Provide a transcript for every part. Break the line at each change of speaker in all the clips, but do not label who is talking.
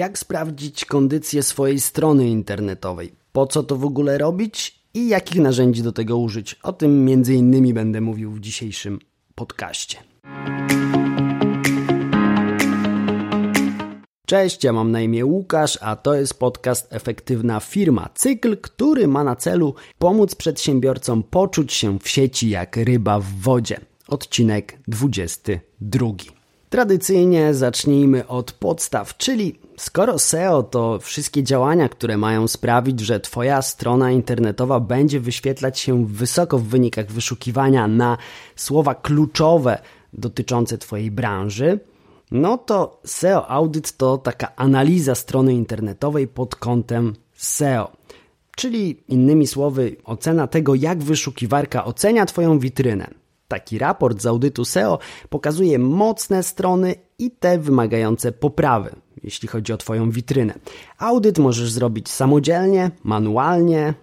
Jak sprawdzić kondycję swojej strony internetowej? Po co to w ogóle robić i jakich narzędzi do tego użyć? O tym między innymi będę mówił w dzisiejszym podcaście. Cześć, ja mam na imię Łukasz, a to jest podcast Efektywna Firma. Cykl, który ma na celu pomóc przedsiębiorcom poczuć się w sieci jak ryba w wodzie. Odcinek 22. Tradycyjnie zacznijmy od podstaw, czyli skoro SEO to wszystkie działania, które mają sprawić, że Twoja strona internetowa będzie wyświetlać się wysoko w wynikach wyszukiwania na słowa kluczowe dotyczące Twojej branży, no to SEO Audit to taka analiza strony internetowej pod kątem SEO. Czyli innymi słowy, ocena tego, jak wyszukiwarka ocenia Twoją witrynę. Taki raport z audytu SEO pokazuje mocne strony i te wymagające poprawy, jeśli chodzi o Twoją witrynę. Audyt możesz zrobić samodzielnie, manualnie,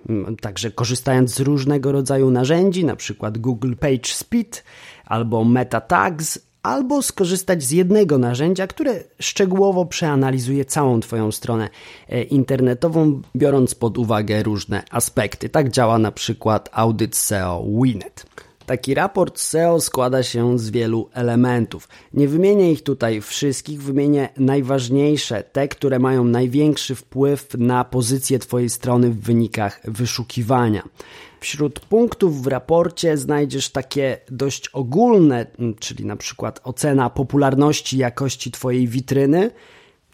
także korzystając z różnego rodzaju narzędzi, np. Google Page Speed albo Meta Tags, albo skorzystać z jednego narzędzia, które szczegółowo przeanalizuje całą Twoją stronę e, internetową, biorąc pod uwagę różne aspekty. Tak działa na przykład audyt SEO Winet. Taki raport SEO składa się z wielu elementów. Nie wymienię ich tutaj wszystkich, wymienię najważniejsze, te, które mają największy wpływ na pozycję Twojej strony w wynikach wyszukiwania. Wśród punktów w raporcie znajdziesz takie dość ogólne, czyli na przykład ocena popularności jakości Twojej witryny,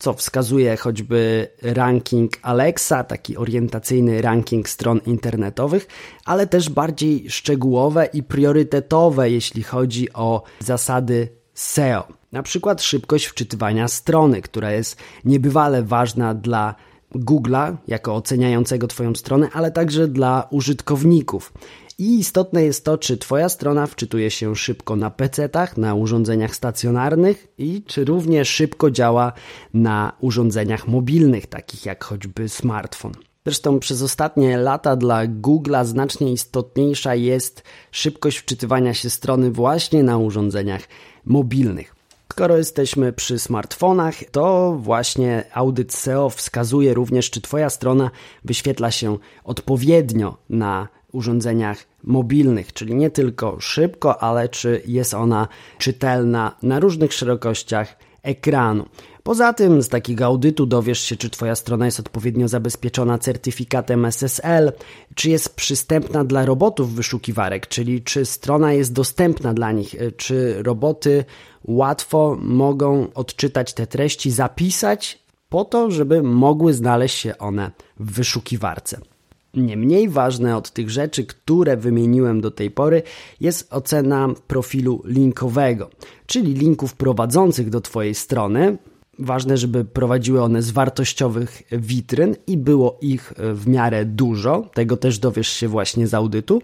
co wskazuje choćby ranking Alexa, taki orientacyjny ranking stron internetowych, ale też bardziej szczegółowe i priorytetowe, jeśli chodzi o zasady SEO. Na przykład szybkość wczytywania strony, która jest niebywale ważna dla Google'a jako oceniającego Twoją stronę, ale także dla użytkowników. I istotne jest to, czy Twoja strona wczytuje się szybko na PC-tach, na urządzeniach stacjonarnych i czy równie szybko działa na urządzeniach mobilnych, takich jak choćby smartfon. Zresztą przez ostatnie lata dla Google'a znacznie istotniejsza jest szybkość wczytywania się strony właśnie na urządzeniach mobilnych. Skoro jesteśmy przy smartfonach, to właśnie audyt SEO wskazuje również, czy Twoja strona wyświetla się odpowiednio na urządzeniach mobilnych, czyli nie tylko szybko, ale czy jest ona czytelna na różnych szerokościach ekranu. Poza tym z takiego audytu dowiesz się, czy Twoja strona jest odpowiednio zabezpieczona certyfikatem SSL, czy jest przystępna dla robotów wyszukiwarek, czyli czy strona jest dostępna dla nich, czy roboty łatwo mogą odczytać te treści, zapisać po to, żeby mogły znaleźć się one w wyszukiwarce. Nie mniej ważne od tych rzeczy, które wymieniłem do tej pory, jest ocena profilu linkowego, czyli linków prowadzących do Twojej strony. Ważne, żeby prowadziły one z wartościowych witryn i było ich w miarę dużo. Tego też dowiesz się właśnie z audytu,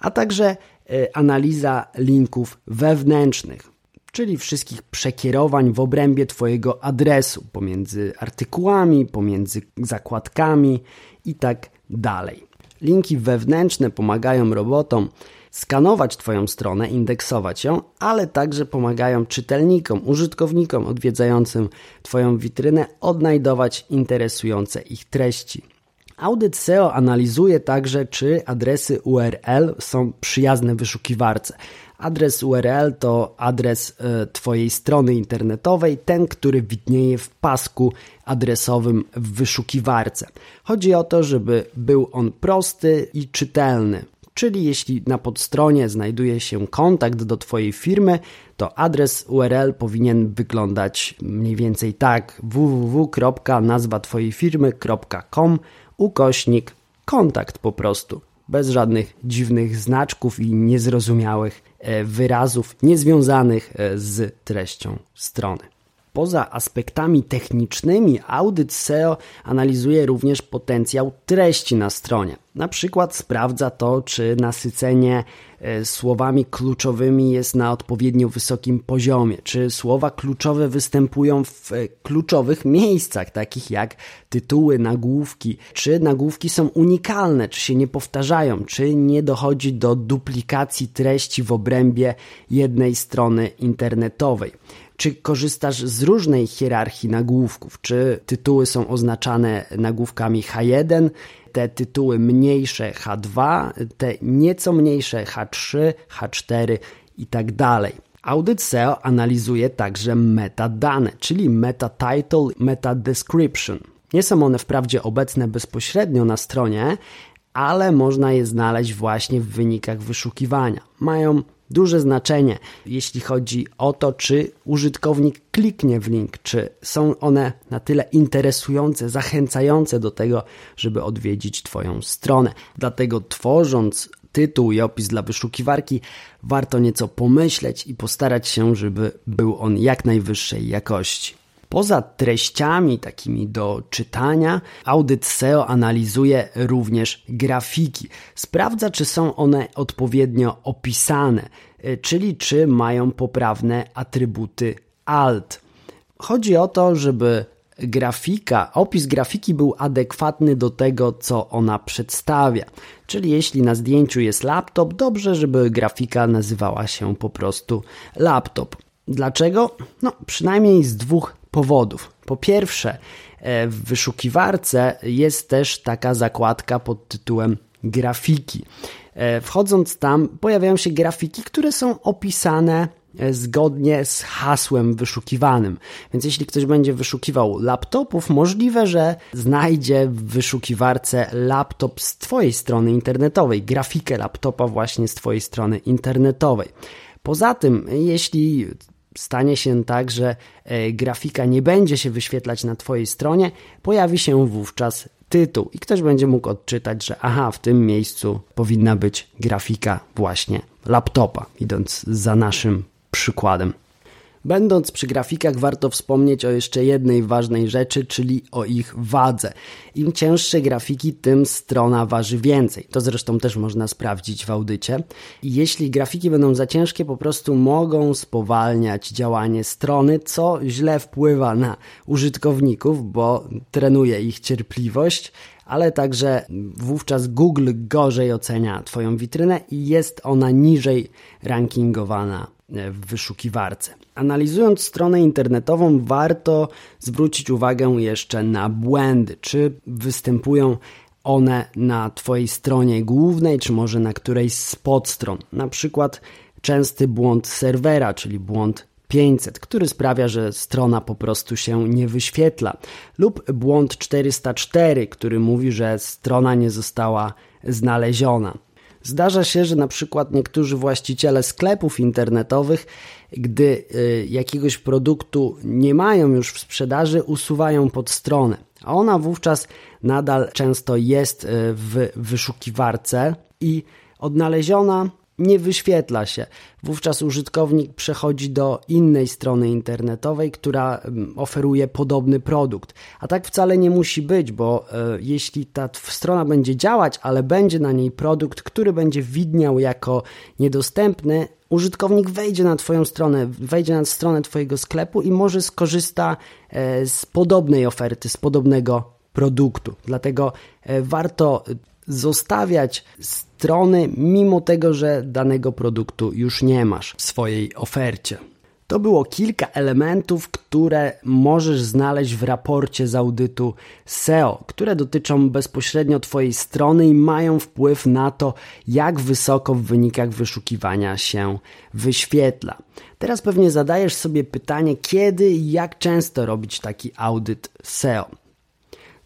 a także e, analiza linków wewnętrznych, czyli wszystkich przekierowań w obrębie Twojego adresu pomiędzy artykułami, pomiędzy zakładkami i tak dalej. Linki wewnętrzne pomagają robotom skanować Twoją stronę, indeksować ją, ale także pomagają czytelnikom, użytkownikom odwiedzającym Twoją witrynę odnajdować interesujące ich treści. Audyt SEO analizuje także, czy adresy URL są przyjazne wyszukiwarce. Adres URL to adres e, Twojej strony internetowej, ten, który widnieje w pasku adresowym w wyszukiwarce. Chodzi o to, żeby był on prosty i czytelny. Czyli jeśli na podstronie znajduje się kontakt do Twojej firmy, to adres URL powinien wyglądać mniej więcej tak www.nazwa ukośnik kontakt po prostu bez żadnych dziwnych znaczków i niezrozumiałych e, wyrazów niezwiązanych e, z treścią strony. Poza aspektami technicznymi, audyt SEO analizuje również potencjał treści na stronie. Na przykład sprawdza to, czy nasycenie e, słowami kluczowymi jest na odpowiednio wysokim poziomie, czy słowa kluczowe występują w e, kluczowych miejscach, takich jak tytuły, nagłówki, czy nagłówki są unikalne, czy się nie powtarzają, czy nie dochodzi do duplikacji treści w obrębie jednej strony internetowej. Czy korzystasz z różnej hierarchii nagłówków? Czy tytuły są oznaczane nagłówkami H1, te tytuły mniejsze H2, te nieco mniejsze H3, H4 i tak dalej. Audyt SEO analizuje także metadane, czyli meta title, meta description. Nie są one wprawdzie obecne bezpośrednio na stronie, ale można je znaleźć właśnie w wynikach wyszukiwania. Mają duże znaczenie, jeśli chodzi o to, czy użytkownik kliknie w link, czy są one na tyle interesujące, zachęcające do tego, żeby odwiedzić Twoją stronę. Dlatego tworząc tytuł i opis dla wyszukiwarki, warto nieco pomyśleć i postarać się, żeby był on jak najwyższej jakości. Poza treściami takimi do czytania, audyt SEO analizuje również grafiki. Sprawdza, czy są one odpowiednio opisane, e, czyli czy mają poprawne atrybuty alt. Chodzi o to, żeby grafika, opis grafiki był adekwatny do tego, co ona przedstawia. Czyli jeśli na zdjęciu jest laptop, dobrze, żeby grafika nazywała się po prostu laptop. Dlaczego? No, przynajmniej z dwóch powodów. Po pierwsze, e, w wyszukiwarce jest też taka zakładka pod tytułem grafiki. E, wchodząc tam, pojawiają się grafiki, które są opisane e, zgodnie z hasłem wyszukiwanym. Więc jeśli ktoś będzie wyszukiwał laptopów, możliwe, że znajdzie w wyszukiwarce laptop z Twojej strony internetowej, grafikę laptopa właśnie z Twojej strony internetowej. Poza tym, jeśli stanie się tak, że e, grafika nie będzie się wyświetlać na Twojej stronie, pojawi się wówczas tytuł i ktoś będzie mógł odczytać, że aha, w tym miejscu powinna być grafika właśnie laptopa, idąc za naszym przykładem. Będąc przy grafikach, warto wspomnieć o jeszcze jednej ważnej rzeczy, czyli o ich wadze. Im cięższe grafiki, tym strona waży więcej. To zresztą też można sprawdzić w audycie. Jeśli grafiki będą za ciężkie, po prostu mogą spowalniać działanie strony, co źle wpływa na użytkowników, bo trenuje ich cierpliwość ale także wówczas Google gorzej ocenia Twoją witrynę i jest ona niżej rankingowana w wyszukiwarce. Analizując stronę internetową, warto zwrócić uwagę jeszcze na błędy. Czy występują one na Twojej stronie głównej, czy może na którejś z podstron? Na przykład częsty błąd serwera, czyli błąd 500, który sprawia, że strona po prostu się nie wyświetla, lub błąd 404, który mówi, że strona nie została znaleziona. Zdarza się, że na przykład niektórzy właściciele sklepów internetowych, gdy y, jakiegoś produktu nie mają już w sprzedaży, usuwają pod stronę, a ona wówczas nadal często jest y, w wyszukiwarce i odnaleziona nie wyświetla się. Wówczas użytkownik przechodzi do innej strony internetowej, która mm, oferuje podobny produkt. A tak wcale nie musi być, bo e, jeśli ta strona będzie działać, ale będzie na niej produkt, który będzie widniał jako niedostępny, użytkownik wejdzie na Twoją stronę, wejdzie na stronę Twojego sklepu i może skorzysta e, z podobnej oferty, z podobnego produktu. Dlatego e, warto zostawiać strony, mimo tego, że danego produktu już nie masz w swojej ofercie. To było kilka elementów, które możesz znaleźć w raporcie z audytu SEO, które dotyczą bezpośrednio Twojej strony i mają wpływ na to, jak wysoko w wynikach wyszukiwania się wyświetla. Teraz pewnie zadajesz sobie pytanie, kiedy i jak często robić taki audyt SEO.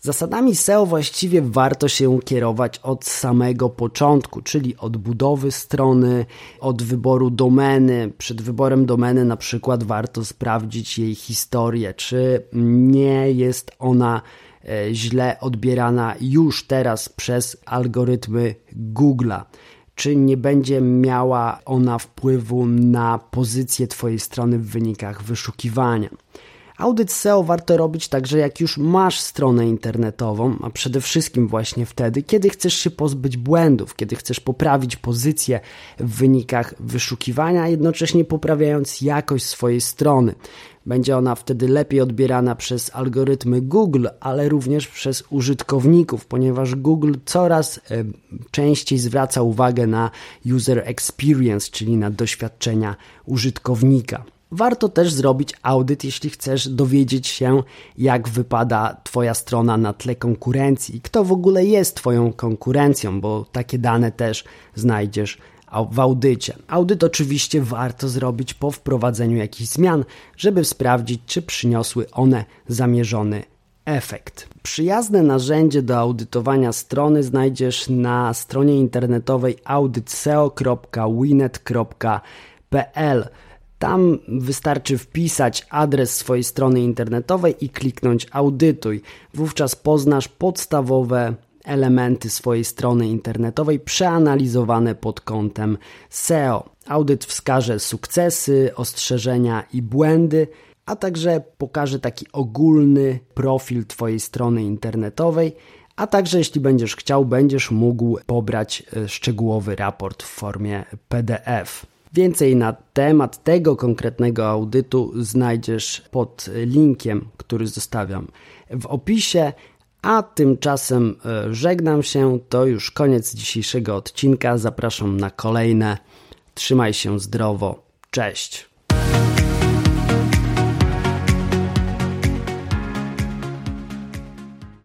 Zasadami SEO właściwie warto się kierować od samego początku, czyli od budowy strony, od wyboru domeny. Przed wyborem domeny na przykład warto sprawdzić jej historię, czy nie jest ona e, źle odbierana już teraz przez algorytmy Google'a czy nie będzie miała ona wpływu na pozycję Twojej strony w wynikach wyszukiwania. Audyt SEO warto robić także jak już masz stronę internetową, a przede wszystkim właśnie wtedy, kiedy chcesz się pozbyć błędów, kiedy chcesz poprawić pozycję w wynikach wyszukiwania, jednocześnie poprawiając jakość swojej strony. Będzie ona wtedy lepiej odbierana przez algorytmy Google, ale również przez użytkowników, ponieważ Google coraz e, częściej zwraca uwagę na user experience, czyli na doświadczenia użytkownika. Warto też zrobić audyt, jeśli chcesz dowiedzieć się, jak wypada Twoja strona na tle konkurencji i kto w ogóle jest Twoją konkurencją, bo takie dane też znajdziesz w audycie. Audyt oczywiście warto zrobić po wprowadzeniu jakichś zmian, żeby sprawdzić, czy przyniosły one zamierzony efekt. Przyjazne narzędzie do audytowania strony znajdziesz na stronie internetowej audytseo.winet.pl. Tam wystarczy wpisać adres swojej strony internetowej i kliknąć audytuj. Wówczas poznasz podstawowe elementy swojej strony internetowej przeanalizowane pod kątem SEO. Audyt wskaże sukcesy, ostrzeżenia i błędy, a także pokaże taki ogólny profil Twojej strony internetowej, a także jeśli będziesz chciał, będziesz mógł pobrać e, szczegółowy raport w formie PDF. Więcej na temat tego konkretnego audytu znajdziesz pod linkiem, który zostawiam w opisie. A tymczasem e, żegnam się, to już koniec dzisiejszego odcinka. Zapraszam na kolejne. Trzymaj się zdrowo. Cześć.